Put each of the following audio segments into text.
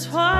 Twilight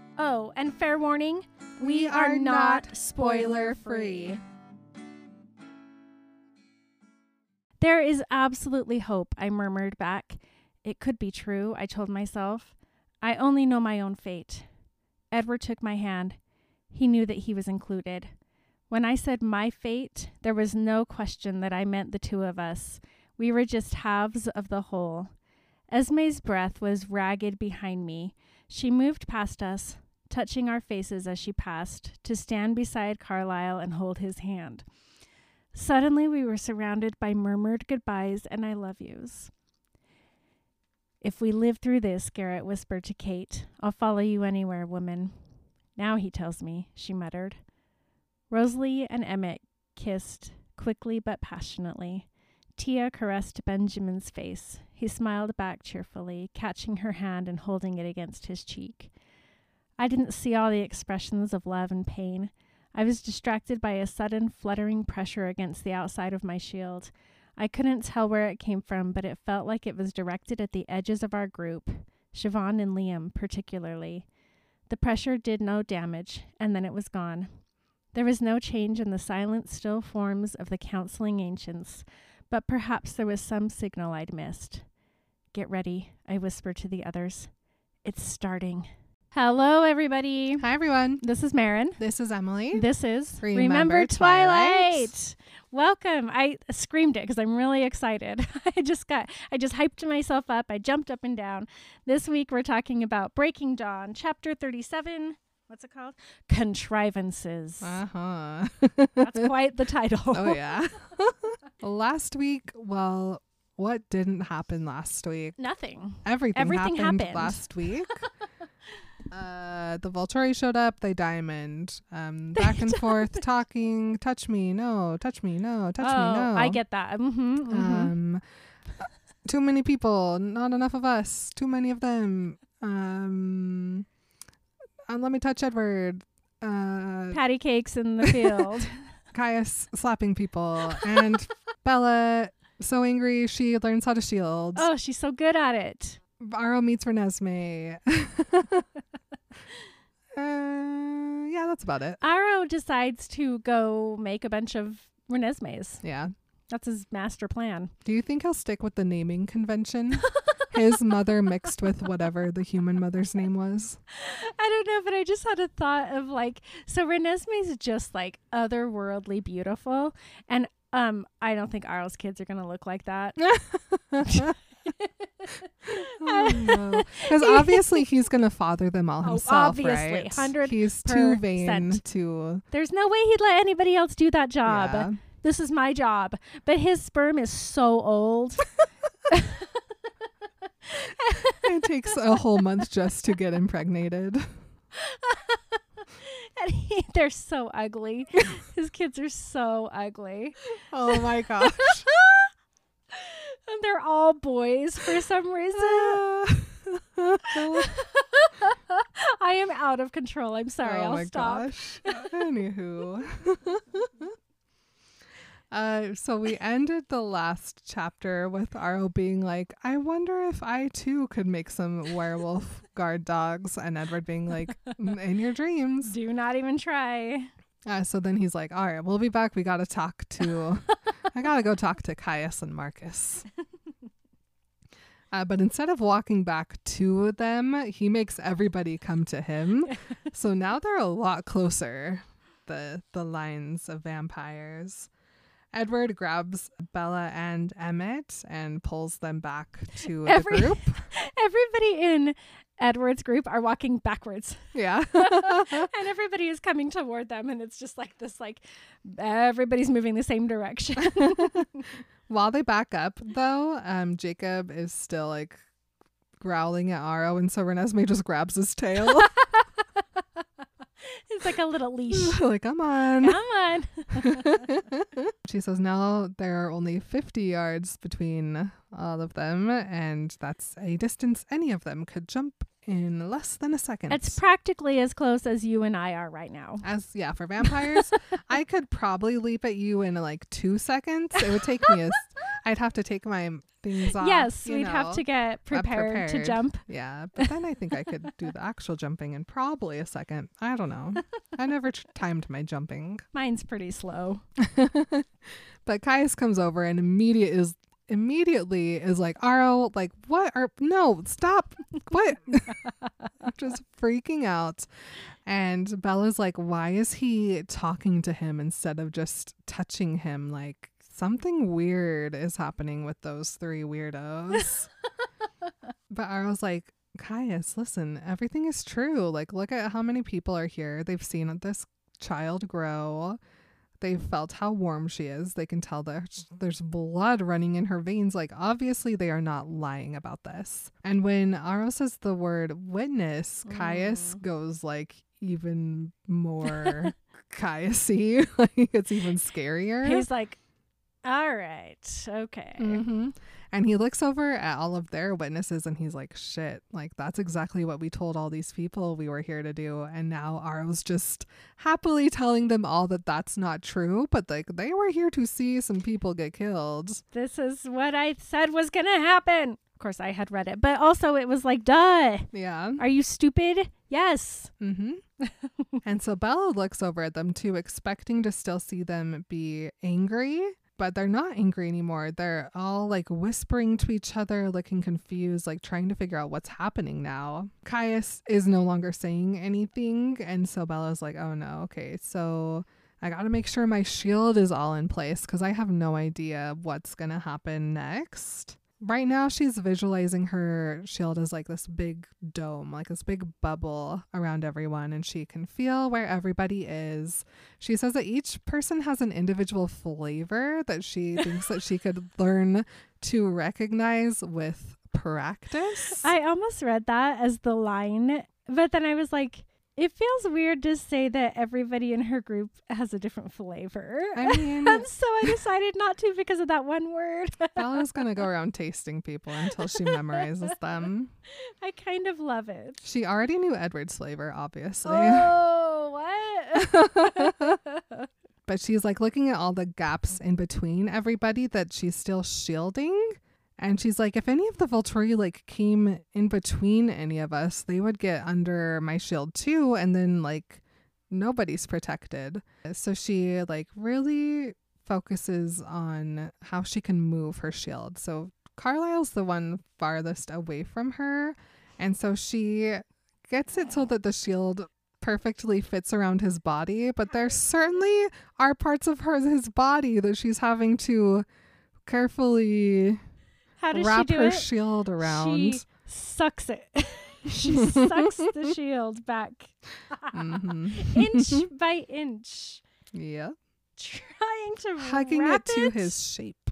Oh, and fair warning, we, are, not spoiler free. There is absolutely hope, I murmured back. It could be true, I told myself. I only know my own fate. Edward took my hand. He knew that he was included. When I said my fate, there was no question that I meant the two of us. We were just halves of the whole. Esme's breath was ragged behind me. She moved past us, touching our faces as she passed, to stand beside Carlisle and hold his hand. Suddenly, we were surrounded by murmured goodbyes and I love yous. If we live through this, Garrett whispered to Kate, I'll follow you anywhere, woman. Now he tells me, she muttered. Rosalie and Emmett kissed, quickly but passionately. Tia caressed Benjamin's face. He smiled back cheerfully, catching her hand and holding it against his cheek. I didn't see all the expressions of love and pain. I was distracted by a sudden fluttering pressure against the outside of my shield. I couldn't tell where it came from, but it felt like it was directed at the edges of our group, Siobhan and Liam particularly. The pressure did no damage, and then it was gone. There was no change in the silent, still forms of the counseling ancients, but perhaps there was some signal I'd missed. Get ready, I whispered to the others. It's starting. Hello, everybody. Hi, everyone. This is Marin. This is Emily. This is Remember Twilight. Twilight. Welcome. I screamed it because I'm really excited. I just got, I just hyped myself up. I jumped up and down. This week we're talking about Breaking Dawn, chapter 37. What's it called? Contrivances. Uh huh. That's quite the title. oh, yeah. last week, well, what didn't happen last week? Nothing. Everything, Everything happened, happened. last week. Uh, the Volturi showed up. They diamond. Um, back and forth talking. Touch me, no. Touch me, no. Touch oh, me, no. I get that. Mm-hmm, mm-hmm. Um, uh, too many people. Not enough of us. Too many of them. Um, and let me touch Edward. Uh, Patty cakes in the field. Caius slapping people, and Bella so angry she learns how to shield. oh, she's so good at it. Varro meets Renesmee. Uh, yeah, that's about it. Aro decides to go make a bunch of Renesmees. Yeah. That's his master plan. Do you think he'll stick with the naming convention? His mother mixed with whatever the human mother's name was. I don't know, but I just had a thought of like, so Renesmee is just like otherworldly beautiful, and um, I don't think Aro's kids are gonna look like that. oh! Because obviously he's gonna father them all Oh, himself, obviously, right? 100%. He's too vain to. There's no way he'd let anybody else do that job. Yeah. This is my job. But his sperm is so old. it takes a whole month just to get impregnated. and he, they're so ugly. His kids are so ugly. Oh my gosh. And they're all boys for some reason. I am out of control. I'm sorry. oh I'll my stop. gosh. Anywho. Uh, so we ended the last chapter with Aro being like, I wonder if I too could make some werewolf guard dogs. And Edward being like, "Mm, in your dreams. Do not even try. Uh, so then he's like, all right, we'll be back. We got to talk to, I got to go talk to Caius and Marcus. Uh, but instead of walking back to them, he makes everybody come to him. so now they're a lot closer, the the lines of vampires. Edward grabs Bella and Emmett and pulls them back to Every- the group. Everybody in Edward's group are walking backwards. Yeah. and everybody is coming toward them and it's just like this like everybody's moving the same direction. While they back up, though, um, Jacob is still like growling at Aro, and so Renesmee just grabs his tail. it's like a little leash. like, come on. Come on. she says now there are only 50 yards between all of them, and that's a distance any of them could jump in less than a second. It's practically as close as you and I are right now. as yeah, for vampires, I could probably leap at you in like two seconds. It would take me a. I'd have to take my things off. yes, we'd have to get uh, prepared, to jump. Yeah, but then I think I could do the actual jumping in probably a second. I don't know. I never tr- timed my jumping. Mine's pretty slow. but Caius comes over and immediate is immediately is like, Aro, like what are no, stop. What? Just freaking out. And Bella's like, why is he talking to him instead of just touching him? Like something weird is happening with those three weirdos. but Aro's like, Caius, listen, everything is true. Like, look at how many people are here. They've seen this child grow. They've felt how warm she is. They can tell there's there's blood running in her veins. Like obviously they are not lying about this. And when Aro says the word witness, Caius goes like even more Caiusy. like it's even scarier. He's like, all right, okay. hmm And he looks over at all of their witnesses and he's like, shit, like that's exactly what we told all these people we were here to do. And now Aro's just happily telling them all that that's not true, but like they were here to see some people get killed. This is what I said was going to happen. Of course, I had read it, but also it was like, duh. Yeah. Are you stupid? Yes. Mm-hmm. and so Bella looks over at them too, expecting to still see them be angry, but they're not angry anymore. They're all like whispering to each other, looking confused, like trying to figure out what's happening now. Caius is no longer saying anything, and so Bella's like, oh no, okay, so. I gotta make sure my shield is all in place because I have no idea what's gonna happen next. Right now, she's visualizing her shield as like this big dome, like this big bubble around everyone, and she can feel where everybody is. She says that each person has an individual flavor that she thinks that she could learn to recognize with practice. I almost read that as the line, but then I was like, it feels weird to say that everybody in her group has a different flavor. I mean, and so I decided not to because of that one word. Bella's gonna go around tasting people until she memorizes them. I kind of love it. She already knew Edward's flavor, obviously. Oh, what? but she's like looking at all the gaps in between everybody that she's still shielding and she's like if any of the volturi like came in between any of us they would get under my shield too and then like nobody's protected. So she like really focuses on how she can move her shield. So carlisle's the one farthest away from her and so she gets it so that the shield perfectly fits around his body, but there certainly are parts of her his body that she's having to carefully How does wrap she do her it? shield around. She sucks it. she sucks the shield back hmm inch by inch, yeah. trying to Hugging wrap it to his shape.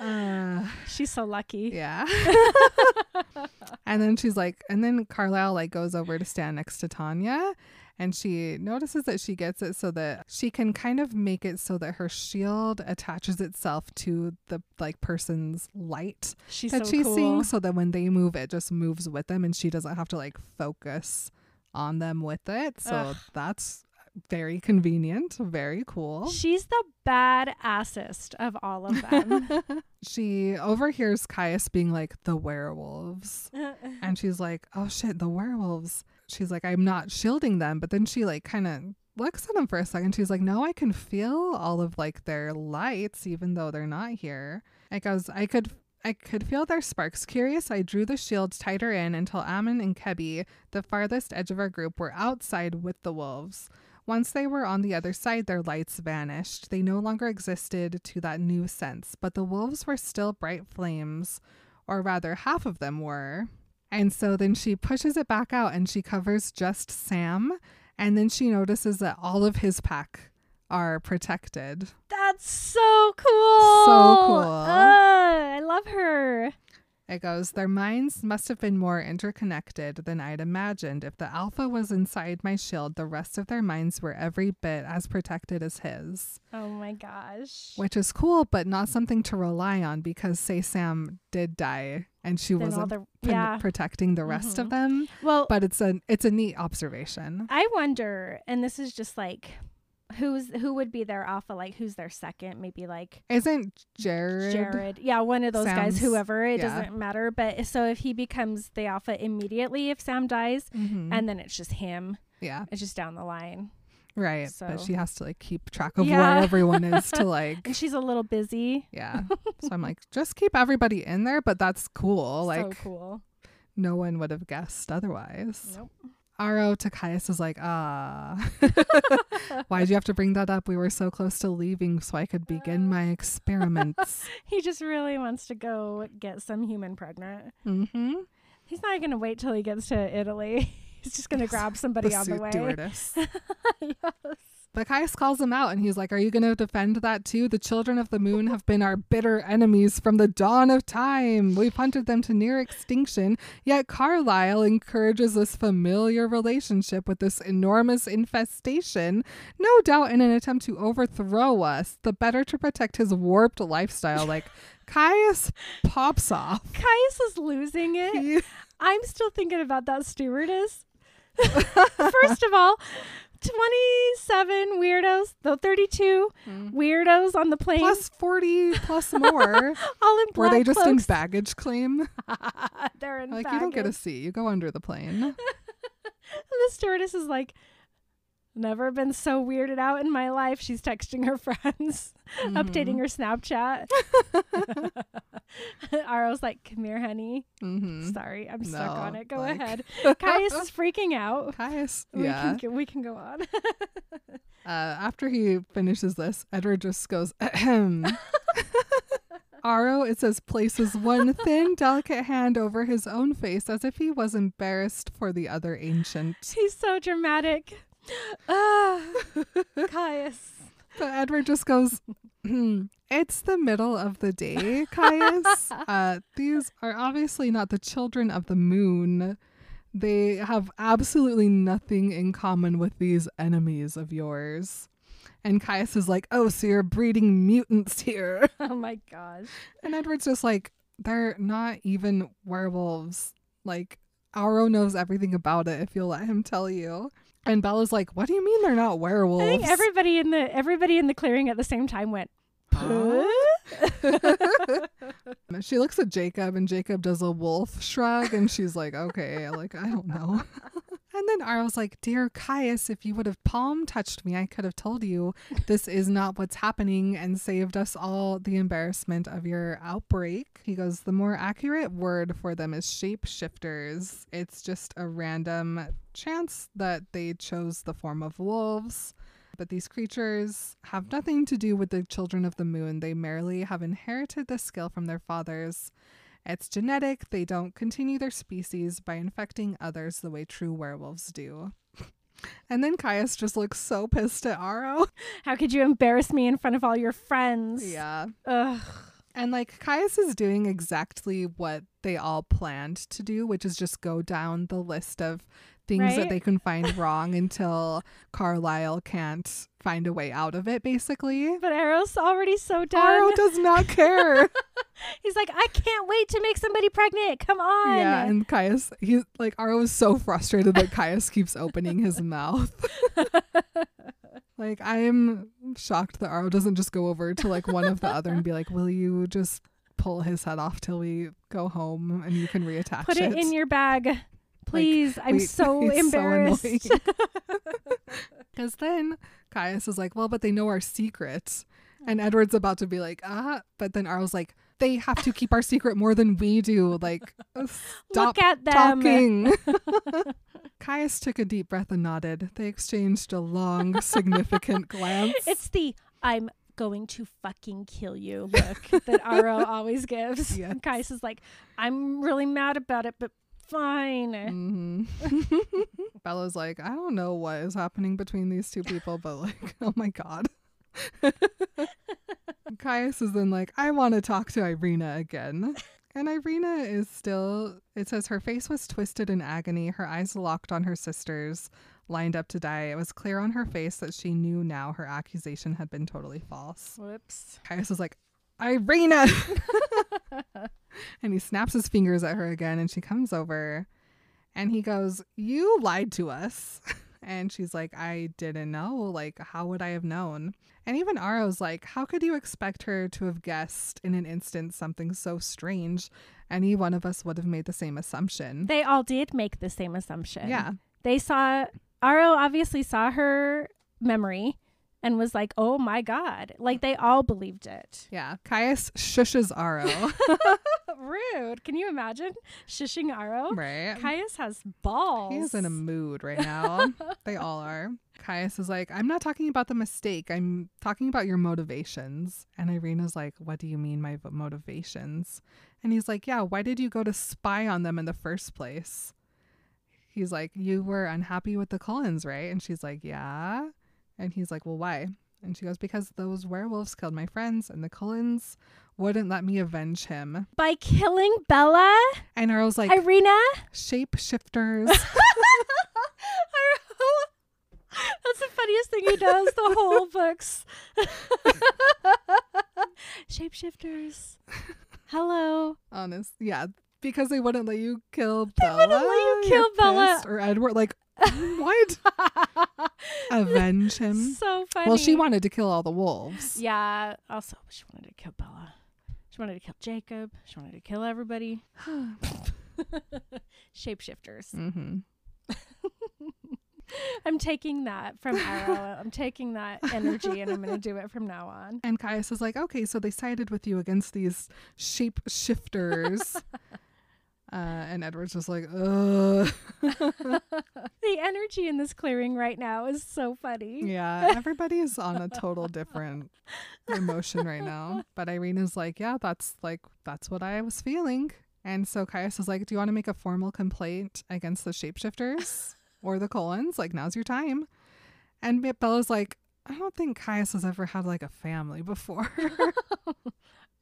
Uh, She's so lucky. yeah. and then she's like, and then Carlisle like goes over to stand next to Tanya. And she notices that she gets it so that she can kind of make it so that her shield attaches itself to the like person's light She's that so she's cool. seeing so that when they move it just moves with them and she doesn't have to like focus on them with it. So Ugh. that's very convenient, very cool. She's the bad badassest of all of them. She overhears Caius being like the werewolves. And she's like, "Oh shit, the werewolves." She's like, "I'm not shielding them." But then she like kind of looks at them for a second. She's like, "No, I can feel all of like their lights even though they're not here." It goes, "I could I could feel their sparks. Curious, I drew the shield tighter in until Amun and Kebi, the farthest edge of our group, were outside with the wolves. Once they were on the other side, their lights vanished. They no longer existed to that new sense, but the wolves were still bright flames, or rather, half of them were. And so then she pushes it back out and she covers just Sam. And then she notices that all of his pack are protected. That's so cool. So cool. Ugh, I love her. It goes, Their minds must have been more interconnected than I'd imagined. If the Alpha was inside my shield, the rest of their minds were every bit as protected as his. Oh my gosh. Which is cool, but not something to rely on because, say, Sam did die and she wasn't the yeah. protecting the rest of Mhm. them. Well, But it's a it's a neat observation. I wonder, and this is just like, who's who would be their alpha? Like, who's their second? Maybe like Isn't Jared? Jared. Yeah, one of those guys. Whoever. It yeah. doesn't matter. But so if he becomes the alpha immediately, if Sam dies, Mhm. and then it's just him. yeah, It's just down the line. Right. So- But she has to like keep track of Yeah. where everyone is to like And she's a little busy. Yeah. so I'm like, just keep everybody in there, but that's cool. Like so cool. no one would have guessed otherwise. Nope. Aro to Caius is like, ah. Why'd you have to bring that up? We were so close to leaving so I could begin my experiments. He just really wants to go get some human pregnant. mm-hmm. He's not going to wait till he gets to Italy. He's just going to grab somebody on the way. stewardess. yes. But Caius calls him out and he's like, Are you going to defend that too? The children of the moon have been our bitter enemies from the dawn of time. We've hunted them to near extinction, yet Carlisle encourages this familiar relationship with this enormous infestation, no doubt in an attempt to overthrow us, the better to protect his warped lifestyle. Like, Caius pops off. Caius is losing it. He- I'm still thinking about that stewardess. First of all, 27 weirdos, though 32 hmm. weirdos on the plane, plus 40 plus more. all in Were they just in cloaks. baggage claim? They're in Like, you don't get a baggage. seat. You go under the plane. the stewardess is like, never been so weirded out in my life. She's texting her friends, updating her Snapchat. Aro's like, come here, honey. Mm-hmm. Sorry, I'm stuck No, on it. Go like- ahead. Caius is freaking out. Caius. We Yeah. can, we can go on. Uh, after he finishes this, Edward just goes, Ahem. Aro, it says, places one thin, delicate hand over his own face as if he was embarrassed for the other ancient. He's so dramatic. Ah, Caius. But Edward just goes, "Hmm, It's the middle of the day, Caius. uh, these are obviously not the children of the moon. They have absolutely nothing in common with these enemies of yours. And Caius is like, Oh, so you're breeding mutants here. Oh my gosh. And Edward's just like, They're not even werewolves. Like, Aro knows everything about it if you'll let him tell you. And Bella's like, What do you mean they're not werewolves? I think everybody in the everybody in the clearing at the same time went. Huh? She looks at Jacob and Jacob does a wolf shrug and she's like, okay, like, I don't know. and then Aro's like, Dear Caius, if you would have palm touched me, I could have told you this is not what's happening and saved us all the embarrassment of your outbreak. He goes, The more accurate word for them is shapeshifters. It's just a random chance that they chose the form of wolves. But these creatures have nothing to do with the children of the moon. They merely have inherited this skill from their fathers. It's genetic. They don't continue their species by infecting others the way true werewolves do. And then Caius just looks so pissed at Aro. How could you embarrass me in front of all your friends? Yeah. Ugh. And like Caius is doing exactly what they all planned to do, which is just go down the list of things Right? that they can find wrong until Carlisle can't find a way out of it, basically. But Aro's already so done. Aro does not care. He's like, I can't wait to make somebody pregnant. Come on. yeah, and Caius, he like Aro is so frustrated that Caius keeps opening his mouth. like I am shocked that Aro doesn't just go over to like one of the other and be like, "Will you just pull his head off till we go home and you can reattach it. Put it in your bag. Please. I'm we- so he's embarrassed. annoying. Because then Caius is like, well, but they know our secret. And Edward's about to be like, ah. But then Aro's like, they have to keep our secret more than we do. Like, stop Look at them. talking. Caius took a deep breath and nodded. They exchanged a long, significant glance. It's the I'm going to fucking kill you look that Aro always gives. Yes. And Caius is like, I'm really mad about it, but fine. hmm Bella's like, I don't know what is happening between these two people, but like, oh my god. Caius is then like, I want to talk to Irina again. And Irina is still, it says her face was twisted in agony, her eyes locked on her sister's, lined up to die. It was clear on her face that she knew now her accusation had been totally false. Whoops. Caius is like, Irina! and he snaps his fingers at her again, and she comes over and he goes, You lied to us. And she's like, I didn't know. Like, how would I have known? And even Aro's like, How could you expect her to have guessed in an instant something so strange? Any one of us would have made the same assumption. They all did make the same assumption. yeah. They saw Aro obviously saw her memory and was like, "Oh my god." Like they all believed it. Yeah. Caius shushes Aro. Rude. Can you imagine shushing Aro? right. Caius has balls. He is in a mood right now. they all are. Caius is like, I'm not talking about the mistake. I'm talking about your motivations. And Irina's like, What do you mean, my motivations? And he's like, Yeah, why did you go to spy on them in the first place? He's like, You were unhappy with the Cullens, right? And she's like, Yeah. And he's like, Well, why? And she goes, Because those werewolves killed my friends, and the Cullens wouldn't let me avenge him. By killing Bella, And Aro's like, Irina. Shapeshifters. That's the funniest thing he does. The whole books. Shapeshifters. Hello. honest yeah because they wouldn't let you kill They bella wouldn't let you kill Bella. or edward like what avenge him So funny. well she wanted to kill all the wolves Yeah. Also, she wanted to kill Bella. She wanted to kill Jacob. She wanted to kill everybody. Shapeshifters. hmm I'm taking that from Aro. I'm taking that energy and I'm going to do it from now on. and caius is like okay so they sided with you against these shape shifters uh, and edward's just like ugh. The energy in this clearing right now is so funny. yeah everybody is on a total different emotion right now. But irina's like yeah that's like that's what i was feeling. And so caius is like do you want to make a formal complaint against the shapeshifters or the Cullens? Like now's your time. And bella's like i don't think caius has ever had like a family before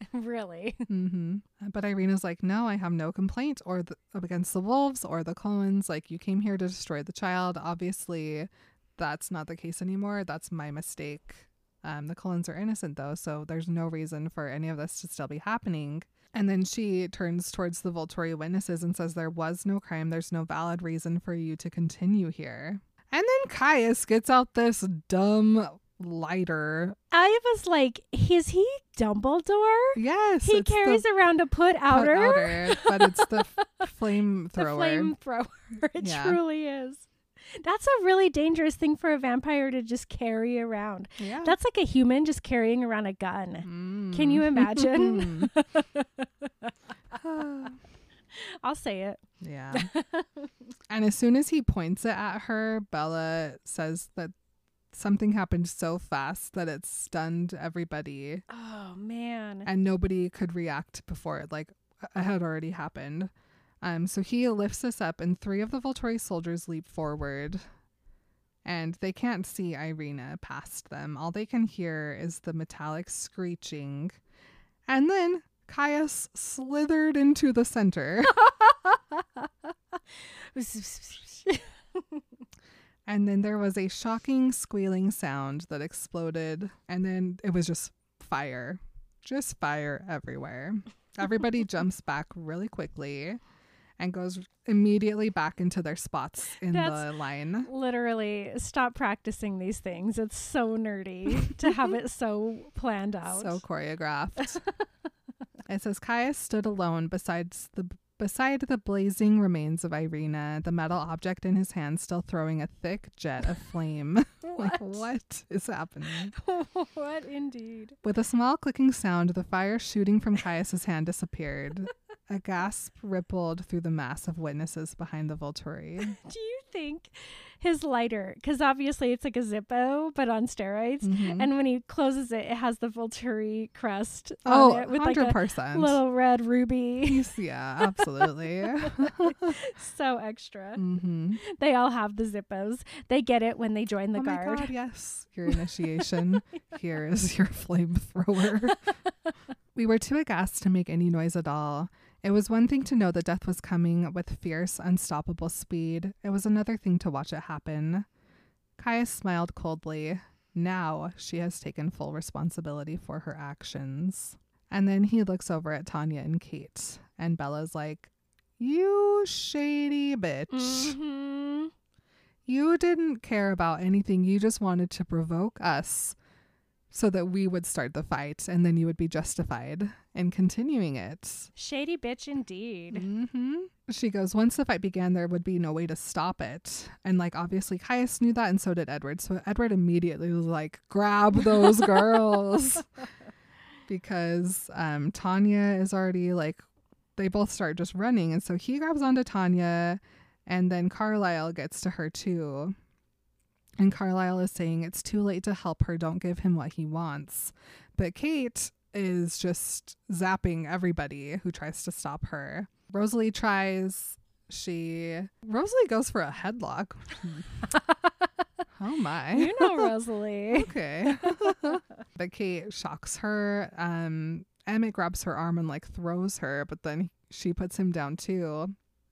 really. hmm but irina's like no i have no complaint or the, against the wolves or the Cullens like you came here to destroy the child. Obviously that's not the case anymore. That's my mistake. Um, the Cullens are innocent though so there's no reason for any of this to still be happening. And then she turns towards the volturi witnesses and says there was no crime. There's no valid reason for you to continue here. And then caius gets out this dumb lighter I was like, is he Dumbledore? yes He it's the carries around a put put outer. outer, but it's the f- flamethrower. The flamethrower. It Yeah. truly is. That's a really dangerous thing for a vampire to just carry around. Yeah. That's like a human just carrying around a gun. Mm. Can you imagine? I'll say it. yeah. and as soon as he points it at her, Bella says that something happened so fast that it stunned everybody Oh man. and nobody could react before it like it had already happened. Um so he lifts us up and three of the Volturi soldiers leap forward and they can't see Irina past them. All they can hear is the metallic screeching. And then Caius slithered into the center. And then there was a shocking squealing sound that exploded, and then it was just fire. Just fire everywhere. Everybody jumps back really quickly and goes immediately back into their spots in the line. Literally, stop practicing these things. It's so nerdy to have it so planned out. So choreographed. it says Caius stood alone besides the beside the blazing remains of Irina, the metal object in his hand still throwing a thick jet of flame. like what is happening? what indeed? With a small clicking sound, the fire shooting from Caius's hand disappeared. A gasp rippled through the mass of witnesses behind the Volturi. Do you think his lighter, because obviously it's like a Zippo, but on steroids, Mhm. and when he closes it, it has the Volturi crest oh, on it with like a 100%. little red ruby. Yeah, absolutely. so extra. Mm-hmm. They all have the Zippos. They get it when they join the oh guard. my god, yes. Your initiation. Here is your flamethrower. we were too aghast to make any noise at all. It was one thing to know that death was coming with fierce, unstoppable speed. It was another thing to watch it happen. Caius smiled coldly. Now she has taken full responsibility for her actions. And then he looks over at Tanya and Kate, and Bella's like, You shady bitch. hmm You didn't care about anything. You just wanted to provoke us so that we would start the fight and then you would be justified in continuing it. Shady bitch indeed. hmm She goes, Once the fight began, there would be no way to stop it. And, like, obviously, Caius knew that, and so did Edward. So Edward immediately was like, Grab those girls. because um, Tanya is already like, they both start just running. And so he grabs onto Tanya, and then Carlisle gets to her too. And Carlisle is saying it's too late to help her. Don't give him what he wants. But Kate is just zapping everybody who tries to stop her. Rosalie tries. She Rosalie goes for a headlock. oh my. You know Rosalie. okay. but Kate shocks her. Um Emmett grabs her arm and like throws her, but then she puts him down too.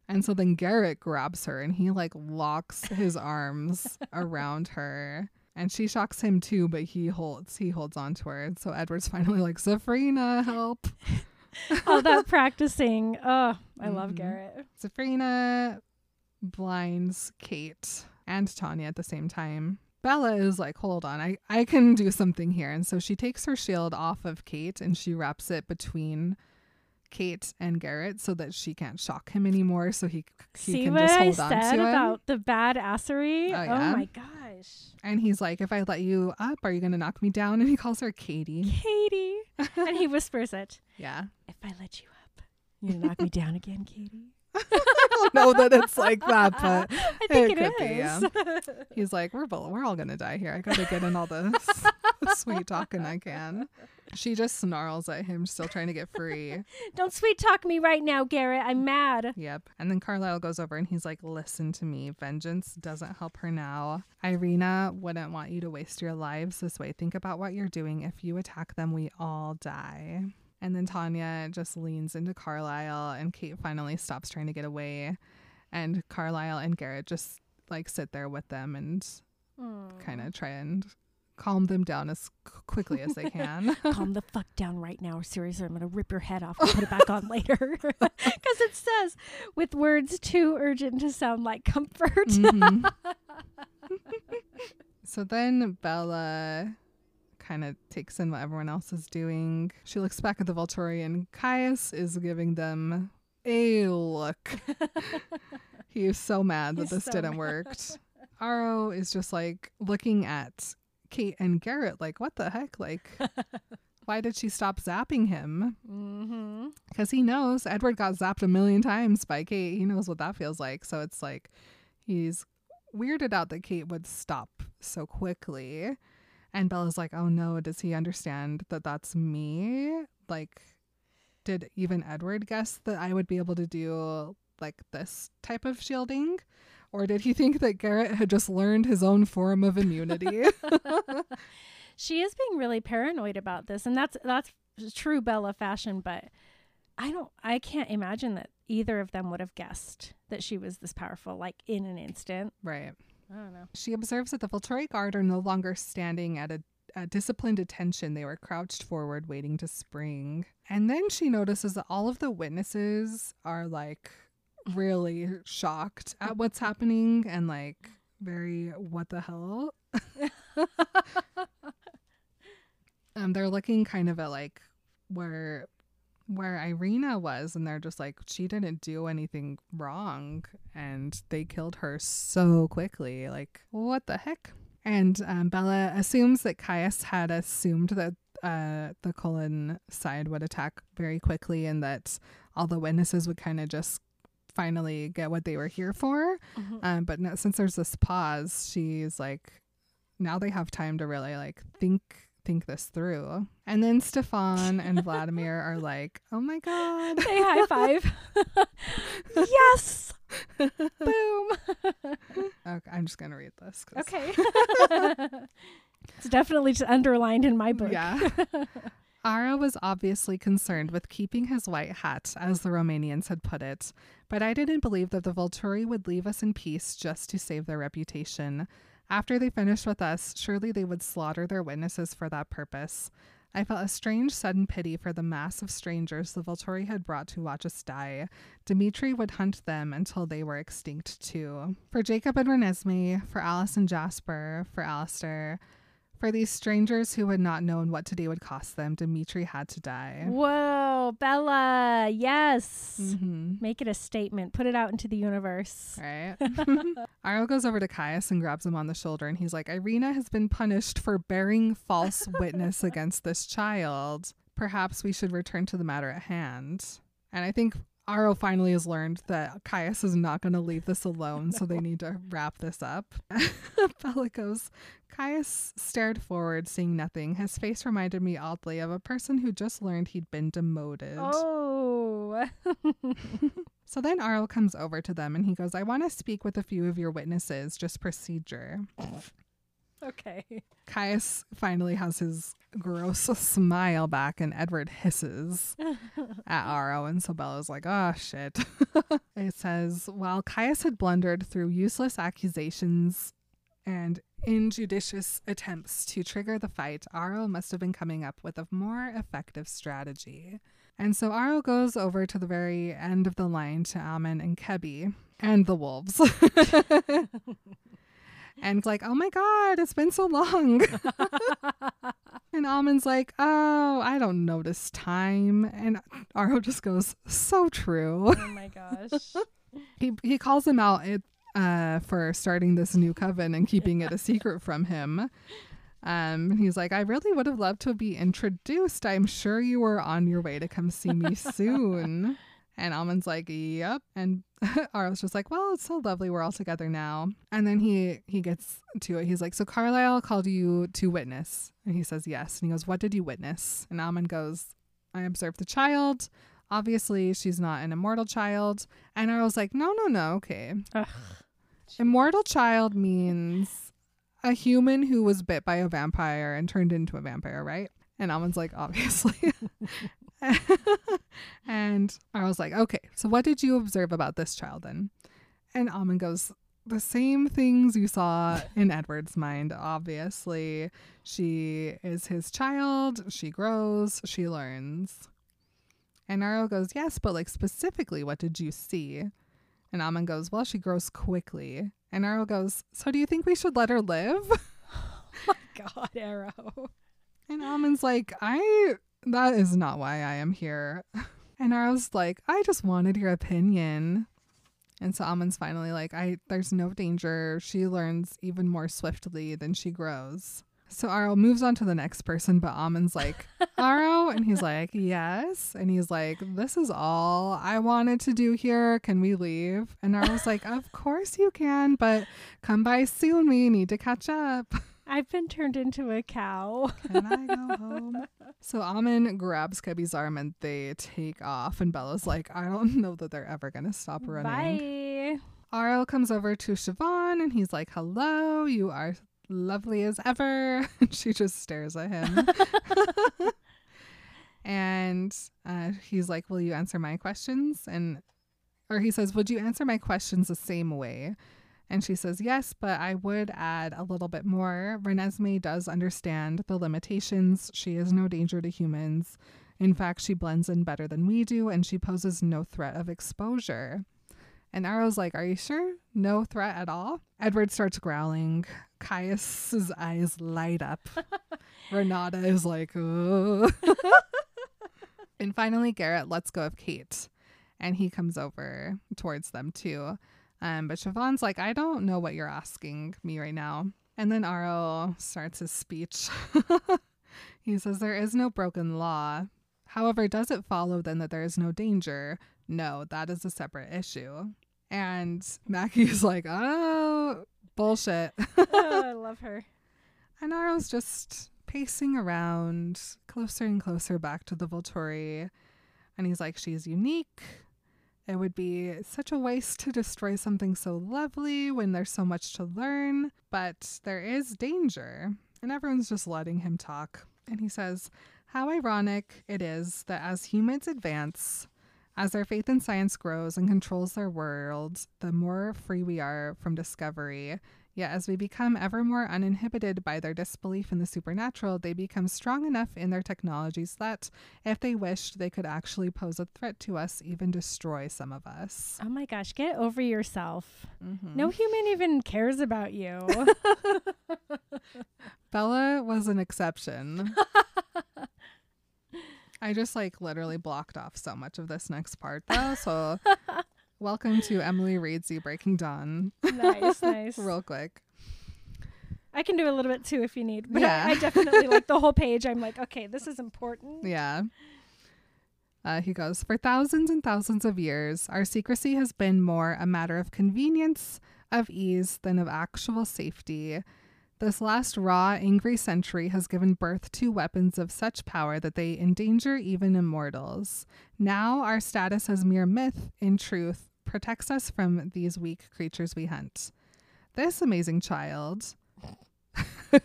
And so then Garrett grabs her and he like locks his arms around her. And she shocks him too, but he holds he holds on to her. And so Edward's finally like, Zafrina, help. All that practicing. Oh, I love Mhm. Garrett. Zafrina blinds Kate and Tanya at the same time. Bella is like, hold on, I, I can do something here. And so she takes her shield off of Kate and she wraps it between Kate and Garrett so that she can't shock him anymore. So he, he See can what just I hold on said to him. about the badassery? Oh, Oh, yeah? my gosh. and he's like, if I let you up, are you going to knock me down? And he calls her Katie. Katie. and he whispers it. Yeah. If I let you up, you knock me down again, Katie. I don't know that it's like that, but I think it it could be, is. He's like, we're both, we're all gonna die here. I gotta get in all the sweet talking I can. She just snarls at him, still trying to get free. Don't sweet talk me right now, Garrett. I'm mad. Yep. And then Carlisle goes over and he's like, listen to me. Vengeance doesn't help her now. Irina wouldn't want you to waste your lives this way. Think about what you're doing. If you attack them, we all die. And then Tanya just leans into Carlisle and Kate finally stops trying to get away. And Carlisle and Garrett just like sit there with them and kind of try and calm them down as quickly as they can. Calm the fuck down right now. Seriously, I'm gonna rip your head off and put it back on later. Because it says, with words too urgent to sound like comfort. Mhm. so then Bella kind of takes in what everyone else is doing. She looks back at the Volturi and Caius is giving them a look. he is so mad that He's this so didn't mad. work. Aro is just like looking at Kate and Garrett like what the heck like why did she stop zapping him? mm-hmm. because he knows Edward got zapped a million times by Kate. He knows what that feels like. So it's like he's weirded out that Kate would stop so quickly. And Bella's like, oh no, does he understand that that's me? Like, did even Edward guess that I would be able to do like this type of shielding? Or did he think that Garrett had just learned his own form of immunity? She is being really paranoid about this, and that's that's true Bella fashion, but I don't I can't imagine that either of them would have guessed that she was this powerful like in an instant. Right. I don't know. She observes that the Volturi guard are no longer standing at a, a disciplined attention. They were crouched forward, waiting to spring. And then she notices that all of the witnesses are like really shocked at what's happening and like very, what the hell? um, they're looking kind of at like where where Irina was, and they're just like, she didn't do anything wrong, and they killed her so quickly. Like, what the heck? And um, Bella assumes that Caius had assumed that uh, the Cullen side would attack very quickly, and that all the witnesses would kind of just finally get what they were here for. Mhm. Um, but no, since there's this pause, she's like, now they have time to really like think think this through. And then Stefan and Vladimir are like, oh my god. Say high five. yes. Boom. Okay, I'm just gonna read this. 'cause- okay. it's definitely just underlined in my book. Yeah. Aro was obviously concerned with keeping his white hat, as the Romanians had put it, but I didn't believe that the Volturi would leave us in peace just to save their reputation. After they finished with us, surely they would slaughter their witnesses for that purpose. I felt a strange sudden pity for the mass of strangers the Volturi had brought to watch us die. Demetri would hunt them until they were extinct too. For Jacob and Renesmee, for Alice and Jasper, for Alistair, for these strangers who had not known what today would cost them, Demetri had to die. Whoa, Bella. Yes. Mm-hmm. Make it a statement. Put it out into the universe. Right. Aro goes over to Caius and grabs him on the shoulder, and he's like, Irina has been punished for bearing false witness against this child. Perhaps we should return to the matter at hand. And I think Aro finally has learned that Caius is not going to leave this alone, so they need to wrap this up. Bella goes, Caius stared forward, seeing nothing. His face reminded me oddly of a person who just learned he'd been demoted. Oh. So then Aro comes over to them and he goes, I want to speak with a few of your witnesses, just procedure. Okay. Caius finally has his gross smile back and Edward hisses at Aro and so Bella's like, oh shit. it says, while Caius had blundered through useless accusations and injudicious attempts to trigger the fight, Aro must have been coming up with a more effective strategy. And so Aro goes over to the very end of the line to Amun and Kebi and the wolves. And like, oh my god, it's been so long. and Amun's like, oh, I don't notice time. And Aro just goes, so true. Oh my gosh. he he calls him out it, uh, for starting this new coven and keeping it a secret from him. Um, and he's like, I really would have loved to be introduced. I'm sure you were on your way to come see me soon. And Amun's like, Yep. And Aro's just like, Well, it's so lovely. We're all together now. And then he he gets to it. He's like, So Carlisle called you to witness. And he says, Yes. And he goes, What did you witness? And Amun goes, I observed the child. Obviously, she's not an immortal child. And Aro's like, No, no, no. Okay. Ugh. Immortal child means a human who was bit by a vampire and turned into a vampire, right? And Amun's like, obviously. and I was like, okay, so what did you observe about this child then? And Amun goes, the same things you saw in Edward's mind, obviously. She is his child, she grows, she learns. And Aro goes, yes, but like specifically, what did you see? And Amun goes, well, she grows quickly. And Aro goes, so do you think we should let her live? Oh my God, Aro. And Amun's like, I, that is not why I am here. And Aro's like, I just wanted your opinion. And so Amun's finally like, I, there's no danger. She learns even more swiftly than she grows. So Aro moves on to the next person, but Amun's like, Aro? And he's like, yes. And he's like, this is all I wanted to do here. Can we leave? And Aro's like, of course you can, but come by soon. We need to catch up. I've been turned into a cow. Can I go home? So Amun grabs Kebi's arm and they take off. And Bella's like, I don't know that they're ever going to stop running. Bye. Ariel comes over to Siobhan and he's like, Hello, you are lovely as ever. And she just stares at him. And uh, he's like, Will you answer my questions? And, or he says, Would you answer my questions the same way? And she says, Yes, but I would add a little bit more. Renesmee does understand the limitations. She is no danger to humans. In fact, she blends in better than we do, and she poses no threat of exposure. And Aro's like, Are you sure? No threat at all? Edward starts growling. Caius's eyes light up. Renata is like, and finally, Garrett lets go of Kate, and he comes over towards them too. Um, but Siobhan's like, I don't know what you're asking me right now. And then Aro starts his speech. he says, There is no broken law. However, does it follow then that there is no danger? No, that is a separate issue. And Maggie's like, Oh, bullshit. oh, I love her. And Aro's just pacing around, closer and closer back to the Volturi. And he's like, She's unique. It would be such a waste to destroy something so lovely when there's so much to learn, but there is danger. And everyone's just letting him talk. And he says, How ironic it is that as humans advance, as their faith in science grows and controls their world, the more free we are from discovery. Yet, as we become ever more uninhibited by their disbelief in the supernatural, they become strong enough in their technologies that, if they wished, they could actually pose a threat to us, even destroy some of us. Oh my gosh, get over yourself. Mhm. No human even cares about you. Bella was an exception. I just like literally blocked off so much of this next part though. So, welcome to Emily reads you Breaking Dawn, nice, nice. real quick. I can do a little bit too if you need, but Yeah. I, I definitely like the whole page. I'm like, okay, this is important. Yeah. Uh, he goes, For thousands and thousands of years, our secrecy has been more a matter of convenience, of ease, than of actual safety. This last raw, angry century has given birth to weapons of such power that they endanger even immortals. Now, our status as mere myth, in truth, protects us from these weak creatures we hunt. This amazing child.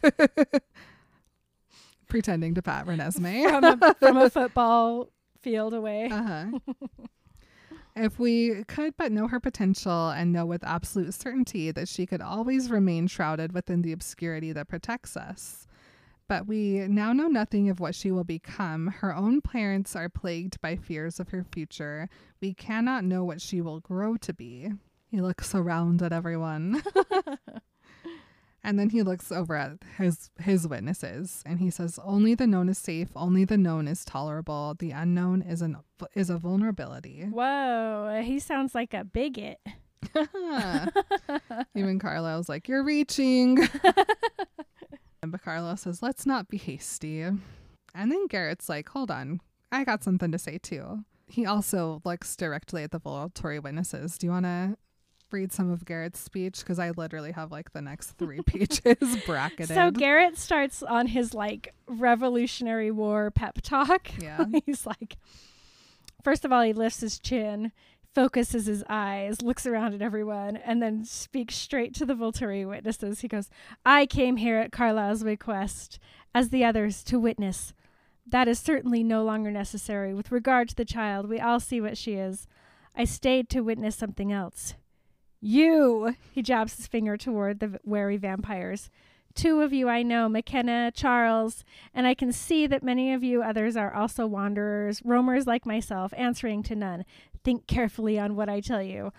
Pretending to pat Renesmee. From a, from a football field away. Uh-huh. if we could but know her potential and know with absolute certainty that she could always remain shrouded within the obscurity that protects us. But we now know nothing of what she will become. Her own parents are plagued by fears of her future. We cannot know what she will grow to be. He looks around at everyone. and then he looks over at his his witnesses and he says only the known is safe, only the known is tolerable. The unknown is an is a vulnerability. Whoa, he sounds like a bigot. Even Carlisle's like, You're reaching. but Carlisle says, Let's not be hasty. And then Garrett's like, Hold on, I got something to say too. He also looks directly at the Volturi witnesses. Do you want to read some of Garrett's speech? Because I literally have like the next three pages bracketed. So Garrett starts on his like Revolutionary War pep talk. Yeah. He's like, first of all, he lifts his chin, focuses his eyes, looks around at everyone, and then speaks straight to the Volturi witnesses. He goes, I came here at Carlisle's request, as the others, to witness. That is certainly no longer necessary. With regard to the child, we all see what she is. I stayed to witness something else. You, he jabs his finger toward the wary vampires. Two of you I know, Makenna, Charles, and I can see that many of you others are also wanderers, roamers like myself, answering to none. Think carefully on what I tell you.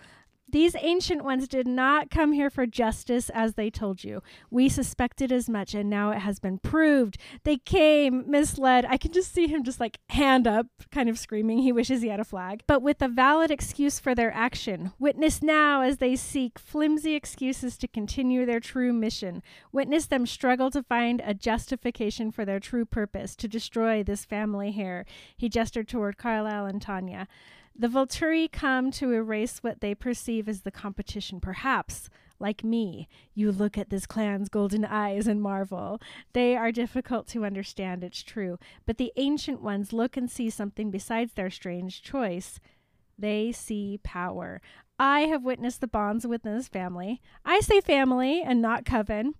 These ancient ones did not come here for justice as they told you. We suspected as much, and now it has been proved. They came misled. I can just see him just like hand up, kind of screaming. He wishes he had a flag, but with a valid excuse for their action. Witness now as they seek flimsy excuses to continue their true mission. Witness them struggle to find a justification for their true purpose to destroy this family here. He gestured toward Carlisle and Tanya. The Volturi come to erase what they perceive as the competition. Perhaps, like me, you look at this clan's golden eyes and marvel. They are difficult to understand, it's true, but the ancient ones look and see something besides their strange choice. They see power. I have witnessed the bonds within this family. I say family and not coven.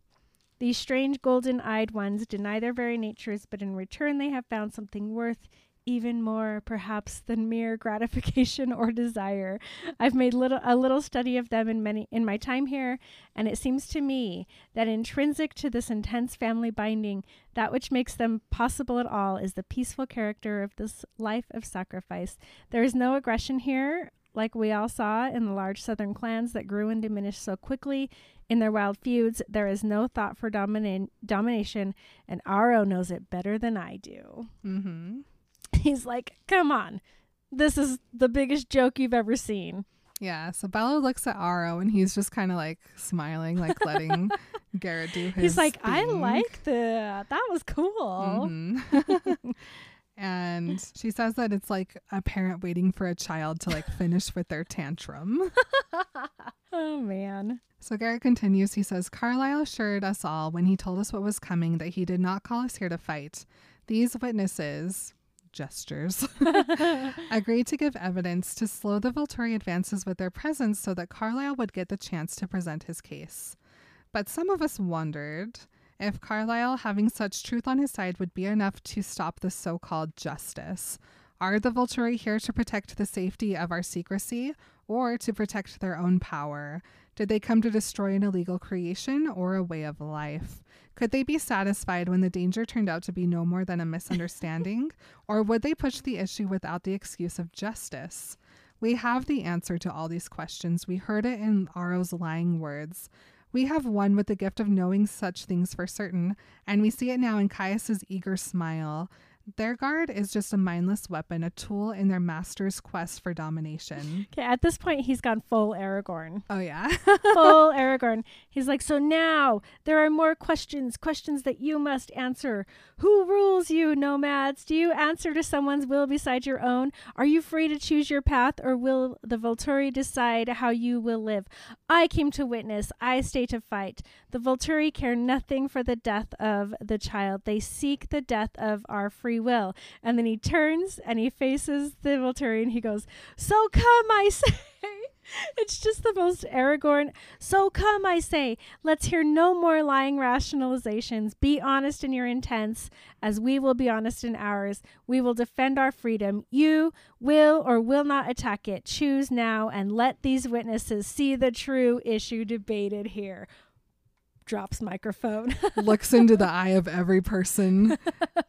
These strange golden eyed ones deny their very natures, but in return they have found something worth even more perhaps than mere gratification or desire. I've made little a little study of them in many in my time here, and it seems to me that intrinsic to this intense family binding, that which makes them possible at all is the peaceful character of this life of sacrifice. There is no aggression here, like we all saw in the large southern clans that grew and diminished so quickly in their wild feuds. There is no thought for domina- domination, and Aro knows it better than I do. Mm-hmm. He's like, come on. This is the biggest joke you've ever seen. Yeah. So Bella looks at Aro and he's just kind of like smiling, like letting Garrett do his. He's like, I like that. That was cool. Mhm. and she says that it's like a parent waiting for a child to like finish with their tantrum. Oh, man. So Garrett continues. He says, Carlisle assured us all when he told us what was coming that he did not call us here to fight. These witnesses, gestures, agreed to give evidence to slow the Volturi advances with their presence so that Carlisle would get the chance to present his case. But some of us wondered if Carlisle having such truth on his side, would be enough to stop the so called justice. Are the Volturi here to protect the safety of our secrecy or to protect their own power? Did they come to destroy an illegal creation or a way of life? Could they be satisfied when the danger turned out to be no more than a misunderstanding? or would they push the issue without the excuse of justice? We have the answer to all these questions. We heard it in Aro's lying words. We have one with the gift of knowing such things for certain, and we see it now in Caius's eager smile. Their guard is just a mindless weapon, a tool in their master's quest for domination. Okay, at this point, he's gone full Aragorn. Oh, yeah. full Aragorn. He's like, so now there are more questions, questions that you must answer. Who rules you, nomads? Do you answer to someone's will beside your own? Are you free to choose your path, or will the Volturi decide how you will live? I came to witness. I stay to fight. The Volturi care nothing for the death of the child. They seek the death of our free will. And then he turns and he faces the Volturi and he goes, So come, I say. It's just the most Aragorn. So come, I say, let's hear no more lying rationalizations. Be honest in your intents, as we will be honest in ours. We will defend our freedom. You will or will not attack it. Choose now and let these witnesses see the true issue debated here. Drops microphone. Looks into the eye of every person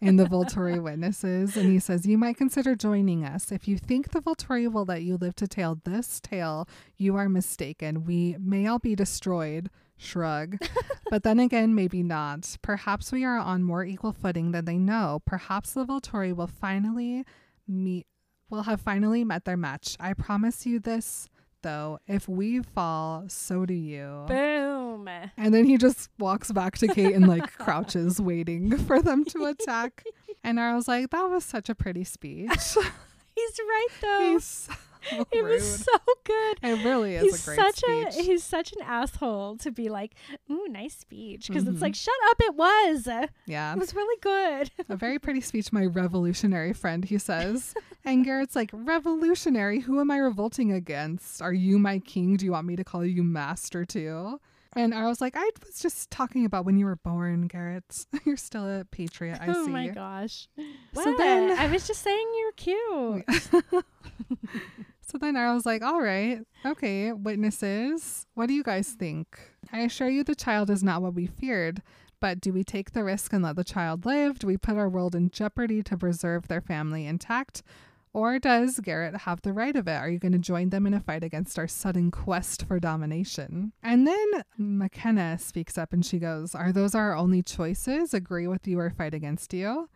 in the Volturi witnesses, and he says, You might consider joining us. If you think the Volturi will let you live to tell this tale, you are mistaken. We may all be destroyed. Shrug. but then again, maybe not. Perhaps we are on more equal footing than they know. Perhaps the Volturi will finally meet will have finally met their match. I promise you this though. If we fall, so do you. Boom. And then he just walks back to Kate and like crouches waiting for them to attack. And I was like, that was such a pretty speech. He's right though. He's it rude. was so good. it really is he's a great such speech. a he's such an asshole to be like, ooh, nice speech, because Mhm. it's like, shut up, it was. Yeah, it was really good. A very pretty speech, my revolutionary friend, he says. and Garrett's like, Revolutionary? Who am I revolting against? Are you my king? Do you want me to call you master too? And I was like, I was just talking about when you were born, Garrett. You're still a patriot, I oh see. my gosh. So What? then- I was just saying you're cute. So then I was like, all right, okay, witnesses, what do you guys think? I assure you the child is not what we feared, but do we take the risk and let the child live? Do we put our world in jeopardy to preserve their family intact? Or does Garrett have the right of it? Are you going to join them in a fight against our sudden quest for domination? And then Makenna speaks up and she goes, Are those our only choices? Agree with you or fight against you?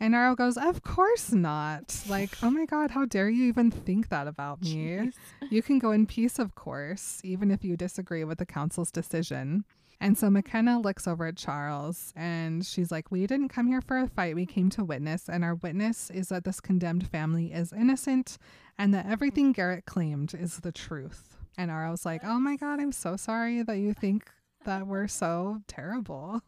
And Aro goes, Of course not. Like, oh my God, how dare you even think that about me? Jeez. You can go in peace, of course, even if you disagree with the council's decision. And so Makenna looks over at Charles and she's like, We didn't come here for a fight. We came to witness. And our witness is that this condemned family is innocent and that everything Garrett claimed is the truth. And Aro's like, Oh my God, I'm so sorry that you think that we're so terrible.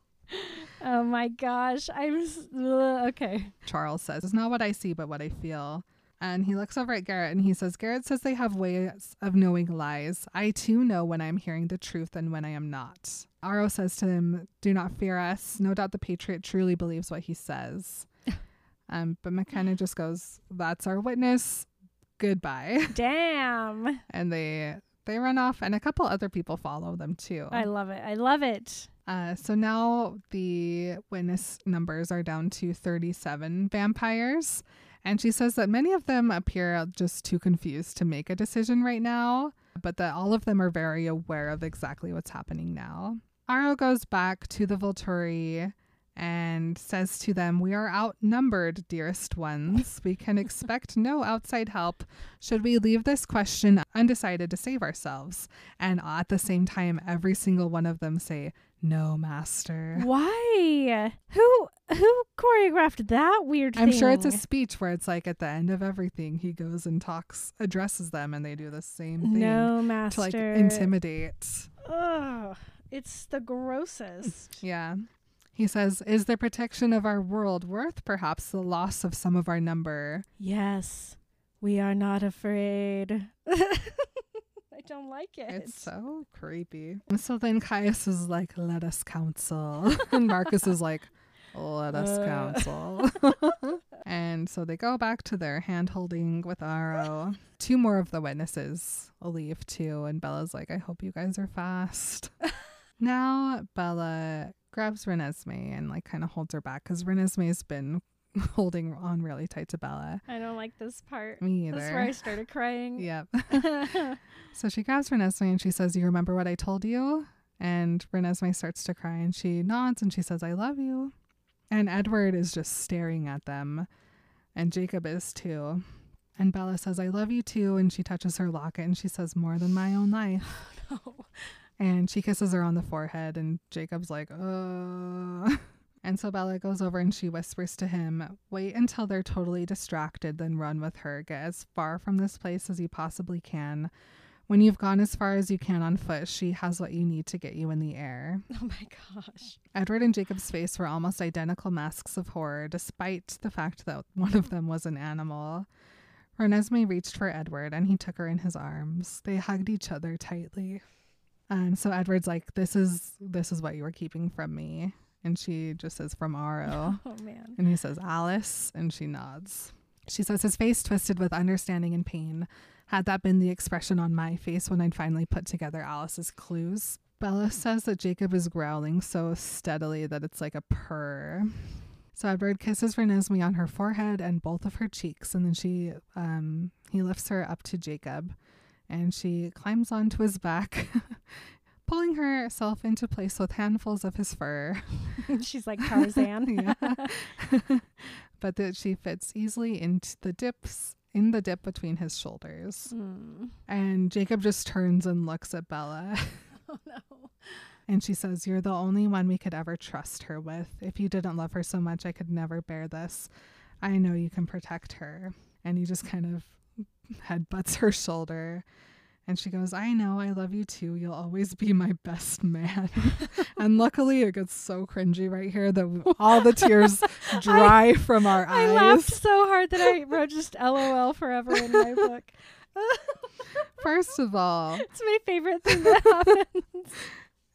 Oh my gosh. I'm ugh, okay. Charles says, It's not what I see, but what I feel. And he looks over at Garrett and he says, Garrett says they have ways of knowing lies. I too know when I'm hearing the truth and when I am not. Aro says to him, Do not fear us. No doubt the Patriot truly believes what he says. Um, but Makenna just goes, "That's our witness. Goodbye." Damn. and they they run off, and a couple other people follow them too. I love it. I love it. Uh, so now the witness numbers are down to 37 vampires. And she says that many of them appear just too confused to make a decision right now, but that all of them are very aware of exactly what's happening now. Aro goes back to the Volturi and says to them, We are outnumbered, dearest ones. We can expect no outside help should we leave this question undecided to save ourselves. And at the same time, every single one of them say, No, master. Why? Who who choreographed that weird I'm thing? sure it's a speech where it's like at the end of everything, he goes and talks, addresses them, and they do the same thing no master to like intimidate. Ugh, it's the grossest. Yeah. He says, Is the protection of our world worth perhaps the loss of some of our number? yes, we are not afraid. I don't like it. It's so creepy. And so then Caius is like, Let us counsel. and Marcus is like, Let us Uh. counsel. and so they go back to their hand holding with Aro. Two more of the witnesses leave too. And Bella's like, I hope you guys are fast. now Bella grabs Renesmee and like kind of holds her back because Renesmee's been holding on really tight to Bella. I don't like this part. Me either. That's where I started crying. Yep. So she grabs Renesmee and she says, You remember what I told you? And Renesmee starts to cry and she nods and she says, I love you. And Edward is just staring at them. And Jacob is too. And Bella says, I love you too. And she touches her locket and she says, More than my own life. no. And she kisses her on the forehead. And Jacob's like, Uh. And so Bella goes over and she whispers to him, Wait until they're totally distracted, then run with her. Get as far from this place as you possibly can. When you've gone as far as you can on foot, she has what you need to get you in the air. Oh my gosh. Edward and Jacob's face were almost identical masks of horror, despite the fact that one of them was an animal. Renesmee reached for Edward and he took her in his arms. They hugged each other tightly. And so Edward's like, This is this is what you were keeping from me. And she just says, From Aro. Oh man. And he says, Alice, and she nods. She says, his face twisted with understanding and pain. Had that been the expression on my face when I'd finally put together Alice's clues? Bella says that Jacob is growling so steadily that it's like a purr. So Edward kisses Renesmee on her forehead and both of her cheeks, and then she um he lifts her up to Jacob and she climbs onto his back, pulling herself into place with handfuls of his fur. She's like Tarzan. but that she fits easily into the dips in the dip between his shoulders. Hmm. And Jacob just turns and looks at Bella Oh no. and she says, You're the only one we could ever trust her with. If you didn't love her so much, I could never bear this. I know you can protect her. And he just kind of headbutts her shoulder. And she goes, I know, I love you too. You'll always be my best man. and luckily, it gets so cringy right here that all the tears dry from our I eyes. I laughed so hard that I wrote just LOL forever in my book. First of all, It's my favorite thing that happens.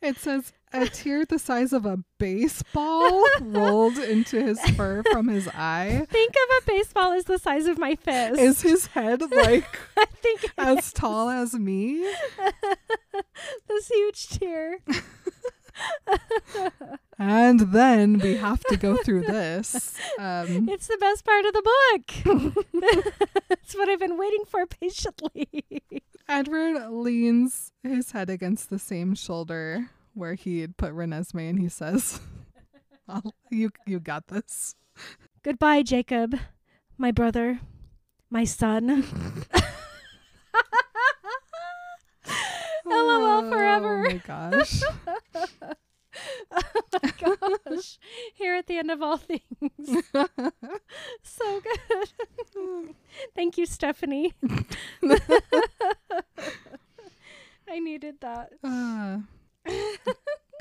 it says a tear the size of a baseball rolled into his fur from his eye. Think of a baseball as the size of my fist. Is his head like I think as tall as me? this huge tear. And then we have to go through this. Um, It's the best part of the book. It's what I've been waiting for patiently. Edward leans his head against the same shoulder where he had put Renesmee, and he says, "I'll- "You, you got this." Goodbye, Jacob, my brother, my son. LOL forever. Oh my gosh. oh my gosh. Here at the end of all things. so good. Thank you, Stephenie. I needed that. Uh,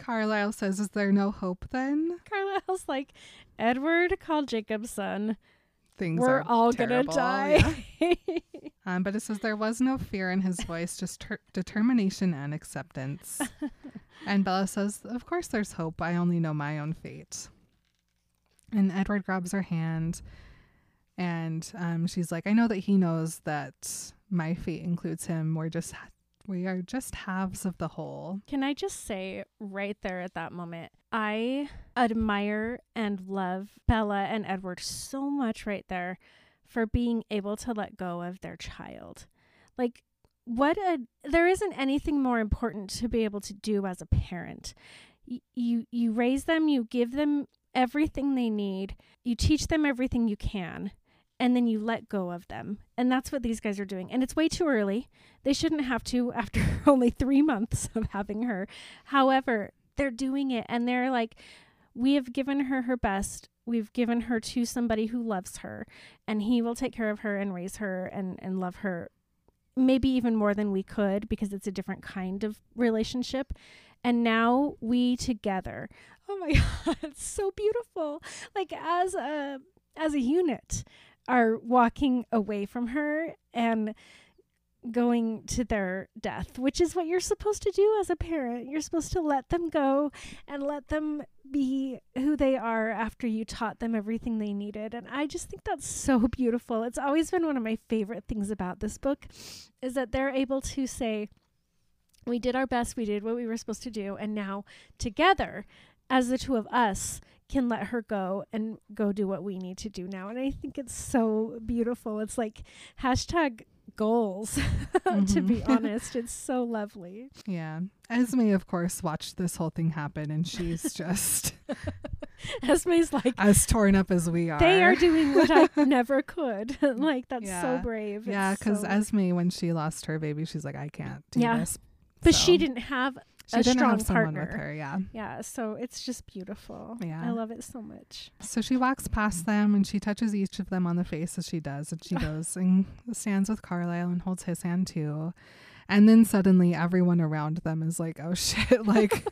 Carlisle says, "Is there no hope then?" Carlisle's like, Edward called Jacob's son. Things We're all terrible, gonna die. yeah. Um, but it says there was no fear in his voice, just ter- determination and acceptance. and Bella says, Of course there's hope. I only know my own fate. And Edward grabs her hand And um, she's like, I know that he knows that my fate includes him. We're just, we are just halves of the whole. Can I just say right there at that moment, I admire and love Bella and Edward so much right there for being able to let go of their child. Like, what a there isn't anything more important to be able to do as a parent. Y- you you raise them, you give them everything they need, you teach them everything you can, and then you let go of them. And that's what these guys are doing. And it's way too early. They shouldn't have to after only 3 months of having her. However, they're doing it and they're like we have given her her best. We've given her to somebody who loves her and he will take care of her and raise her and and love her maybe even more than we could because it's a different kind of relationship. And now we together. Oh my god, it's so beautiful. Like as a as a unit are walking away from her and going to their death, which is what you're supposed to do as a parent. You're supposed to let them go and let them be who they are after you taught them everything they needed. And I just think that's so beautiful. It's always been one of my favorite things about this book is that they're able to say we did our best, we did what we were supposed to do, and now together as the two of us can let her go and go do what we need to do now. And I think it's so beautiful. It's like hashtag goals, to be Mhm. honest. It's so lovely. Yeah. Esme, of course, watched this whole thing happen and she's just Esme's like, as torn up as we are. they are doing what I never could. like, that's so Yeah. brave. Yeah, because so- Esme, when she lost her baby, she's like, I can't do Yeah. this. But So, she didn't have she a didn't strong have someone with partner. her. Yeah. Yeah, so it's just beautiful. Yeah. I love it so much. So she walks past them and she touches each of them on the face as she does. And she goes and stands with Carlisle and holds his hand too. And then suddenly everyone around them is like, oh shit, like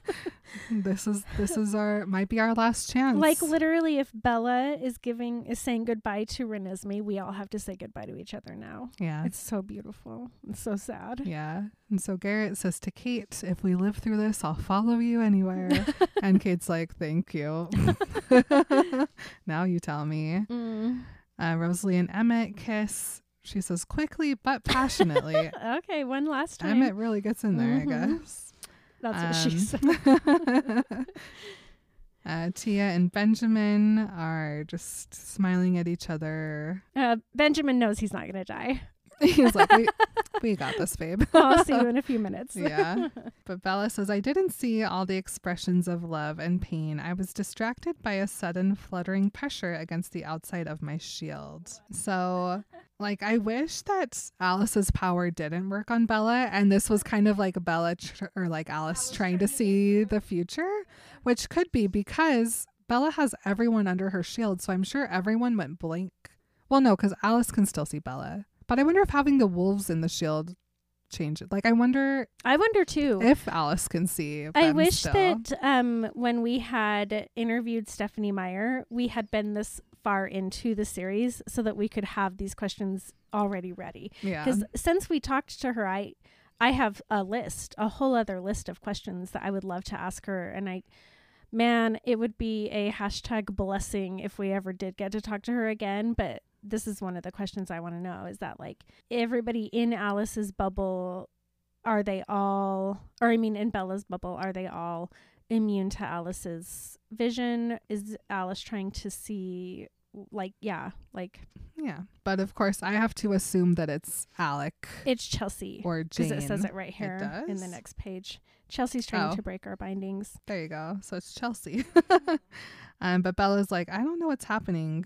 this is this is our might be our last chance. Like literally if Bella is giving is saying goodbye to Renesmee, we all have to say goodbye to each other now. yeah. It's so beautiful. It's so sad. Yeah. And so Garrett says to Kate, if we live through this, I'll follow you anywhere. and Kate's like, thank you. now you tell me. Mm. Uh, Rosalie and Emmett kiss. She says quickly but passionately. Okay, one last time. Emmett really gets in there, Mhm. I guess. That's what she Um, said. uh, Tia and Benjamin are just smiling at each other. Uh, Benjamin knows he's not going to die. He's like, we, we got this, babe. I'll see you in a few minutes. Yeah. But Bella says, I didn't see all the expressions of love and pain. I was distracted by a sudden fluttering pressure against the outside of my shield. So, like, I wish that Alice's power didn't work on Bella. And this was kind of like Bella tr- or like Alice trying to see the future, which could be because Bella has everyone under her shield. So I'm sure everyone went blank. Well, no, because Alice can still see Bella. But I wonder if having the wolves in the shield change it. Like, I wonder I wonder too. if Alice can see. I wish still. that um, when we had interviewed Stephenie Meyer, we had been this far into the series so that we could have these questions already ready. yeah, Because since we talked to her, I I have a list, a whole other list of questions that I would love to ask her, and I. Man, it would be a hashtag blessing if we ever did get to talk to her again. But this is one of the questions I want to know is that like everybody in Alice's bubble are they all or I mean in Bella's bubble are they all immune to Alice's vision is Alice trying to see like yeah like yeah. But of course, I have to assume that it's Alec it's Chelsea or because Jane. it says it right here in the next page Chelsea's trying Oh. to break our bindings There you go. So it's Chelsea. um, but Bella's like, I don't know what's happening.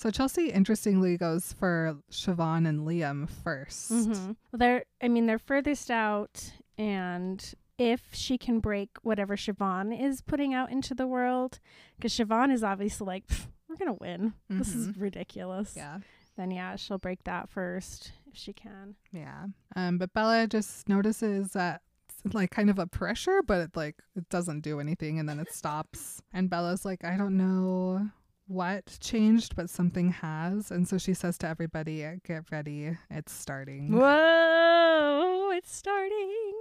So Chelsea interestingly goes for Siobhan and Liam 1st mm-hmm. they're I mean they're furthest out and if she can break whatever Siobhan is putting out into the world because Siobhan is obviously like we're gonna win this is ridiculous Yeah. then yeah, she'll break that first if she can. Yeah. Um, but Bella just notices that it's like kind of a pressure, but it like it doesn't do anything and then it stops. And Bella's like, I don't know what changed, but something has. And so she says to everybody, get ready, it's starting. Whoa, it's starting.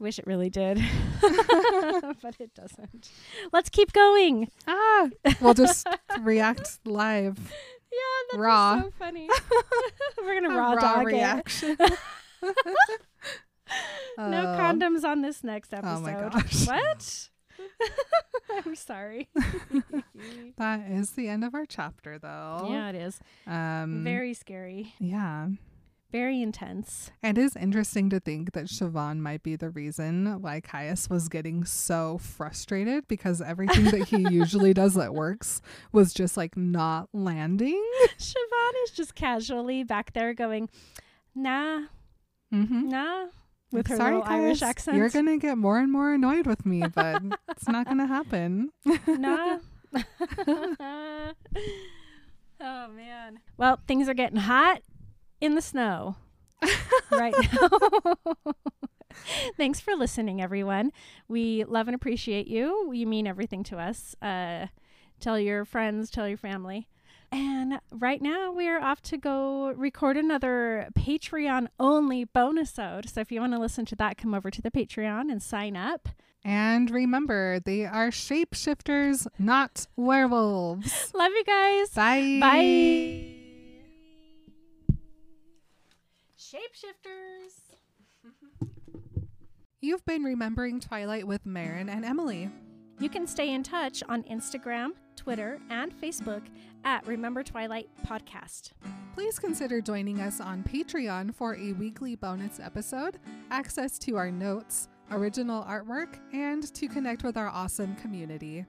Wish it really did, but it doesn't. Let's keep going. Ah, we'll just react live. Yeah, that's Raw. so funny. We're gonna A raw, dog reaction. it. No Oh. condoms on this next episode. Oh my gosh. What? I'm sorry. That is the end of our chapter, though. yeah, it is. Um. Very scary. Yeah. Very intense. It is interesting to think that Siobhan might be the reason why Caius was getting so frustrated because everything that he usually does that works was just like not landing. Siobhan is just casually back there going, nah, Mm-hmm. nah, with her Sorry, little Irish accent. You're gonna get more and more annoyed with me, but it's not gonna happen. nah. oh man. Well, things are getting hot in the snow right now. Thanks for listening, everyone. We love and appreciate you. You mean everything to us. Uh, tell your friends, tell your family. And right now, we are off to go record another Patreon only bonus ode. So if you want to listen to that, come over to the Patreon and sign up. And remember, they are shapeshifters, not werewolves. Love you guys. Bye. Bye. Shapeshifters. You've been remembering Twilight with Marin and Emily. You can stay in touch on Instagram, Twitter, and Facebook at Remember Twilight Podcast. Please consider joining us on Patreon for a weekly bonus episode, access to our notes, original artwork, and to connect with our awesome community.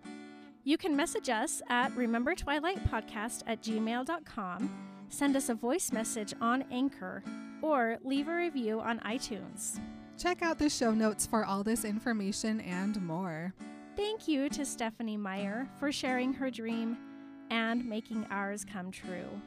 You can message us at Remember Twilight Podcast at gmail.com, send us a voice message on Anchor, or leave a review on iTunes. Check out the show notes for all this information and more. Thank you to Stephenie Meyer for sharing her dream and making ours come true.